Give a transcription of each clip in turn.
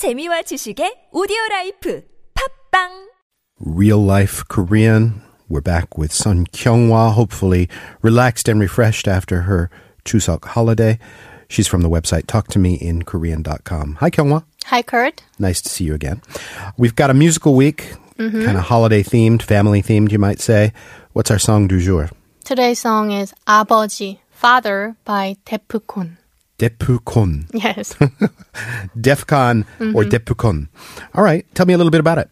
재미와 지식의 오디오 라이프 팝빵 real life Korean. We're back with Sun Kyunghwa, hopefully relaxed and refreshed after her Chuseok holiday. She's from the website talktomeinkorean.com. Hi, Kyunghwa. Hi, Kurt. Nice to see you again. We've got a musical week, kind of holiday themed, family themed, you might say. What's our song du jour? Today's song is 아버지, Father by Depukon. Depucon. Yes. DefCon mm-hmm. or Depucon. All right. Tell me a little bit about it.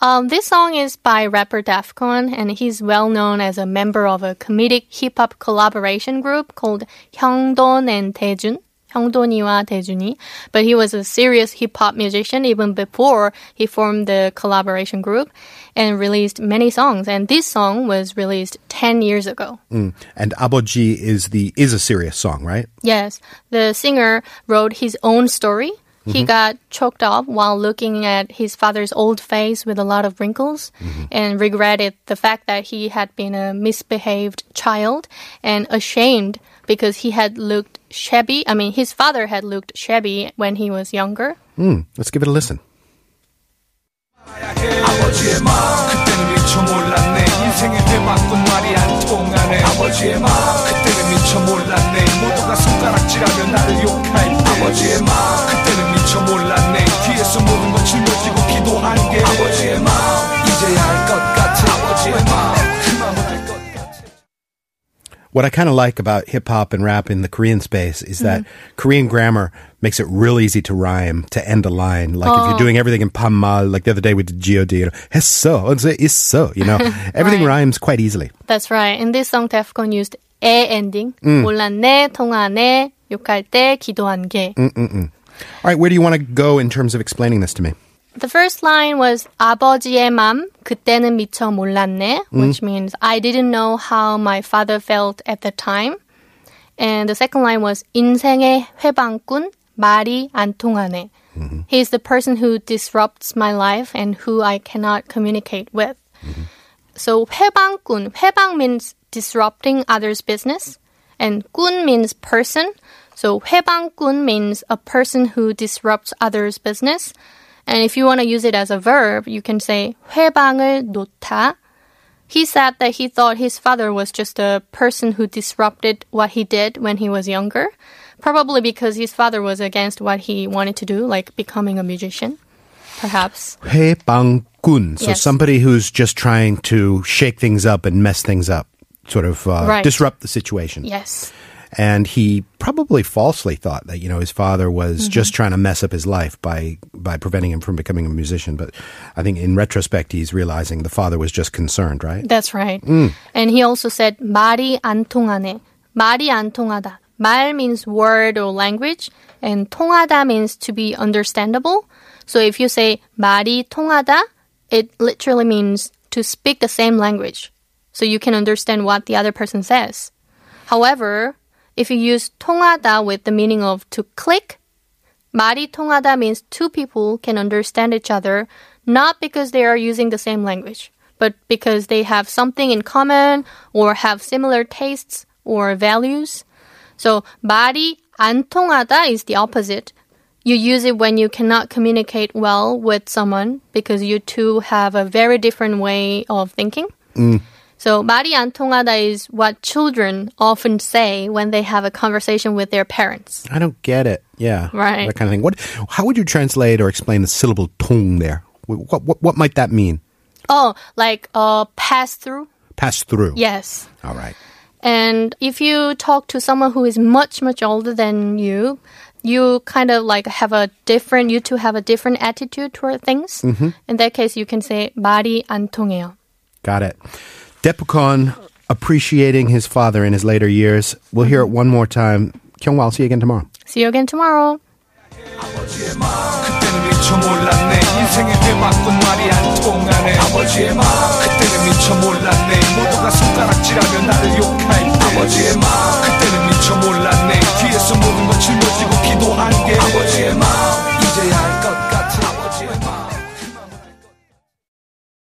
Um, this song is by rapper Defcon, and he's well known as a member of a comedic hip hop collaboration group called Hyungdon and Daejun. 형돈이와 대준이. But he was a serious hip hop musician even before he formed the collaboration group and released many songs. And this song was released 10 years ago. Mm. And Aboji is the is a serious song, right? Yes, the singer wrote his own story. He got choked up while looking at his father's old face with a lot of wrinkles and regretted the fact that he had been a misbehaved child and ashamed because he had looked shabby. I mean, his father had looked shabby when he was younger. Mm, let's give it a listen. what I kind of like about hip hop and rap in the Korean space is that mm-hmm. Korean grammar makes it real easy to rhyme, to end a line. Like oh. if you're oh. doing everything in banmal, like the other day we did G-O-D, hesso, and isso, you know, everything right. rhymes quite easily. That's right. In this song, Defcon used a ending. Mm. mm, mm, mm. All right, where do you want to go in terms of explaining this to me? The first line was 아버지의 맘 그때는 미처 몰랐네, mm. which means I didn't know how my father felt at the time. And the second line was 인생의 훼방꾼 말이 안 통하네. Mm-hmm. He is the person who disrupts my life and who I cannot communicate with. Mm-hmm. So 훼방꾼, 훼방 means disrupting others' business, and 꾼 means person. So 훼방꾼 means a person who disrupts others' business. And if you want to use it as a verb, you can say 훼방을 놓다. He said that he thought his father was just a person who disrupted what he did when he was younger, probably because his father was against what he wanted to do, like becoming a musician, perhaps. 훼방꾼, so yes. somebody who's just trying to shake things up and mess things up, sort of uh, right. disrupt the situation. Yes And he probably falsely thought that you know his father was Mm-hmm. just trying to mess up his life by by preventing him from becoming a musician. But I think in retrospect, he's realizing the father was just concerned, right? That's right. And he also said 말이 안 통하네. 말이 안 통하다. 말 means word or language, and 통하다 means to be understandable. So if you say 말이 통하다, it literally means to speak the same language, so you can understand what the other person says. However, if you use 통하다 with the meaning of to click, 말이 통하다 means two people can understand each other not because they are using the same language, but because they have something in common or have similar tastes or values. So 말이 안 통하다 is the opposite. You use it when you cannot communicate well with someone because you two have a very different way of thinking. So 말이 안 통하다 is what children often say when they have a conversation with their parents. I don't get it. Yeah, Right. That kind of thing. What? How would you translate or explain the syllable "tung" there? What, what, what might that mean? Oh, like uh, pass through? Pass through. Yes. All right. And if you talk to someone who is much, much older than you, you kind of like have a different, you two have a different attitude toward things. In that case, you can say 말이 안 통해요. Got it. Depukon appreciating his father in his later years. We'll hear it one more time. Kyunghwa, I'll see you again tomorrow. See you again tomorrow.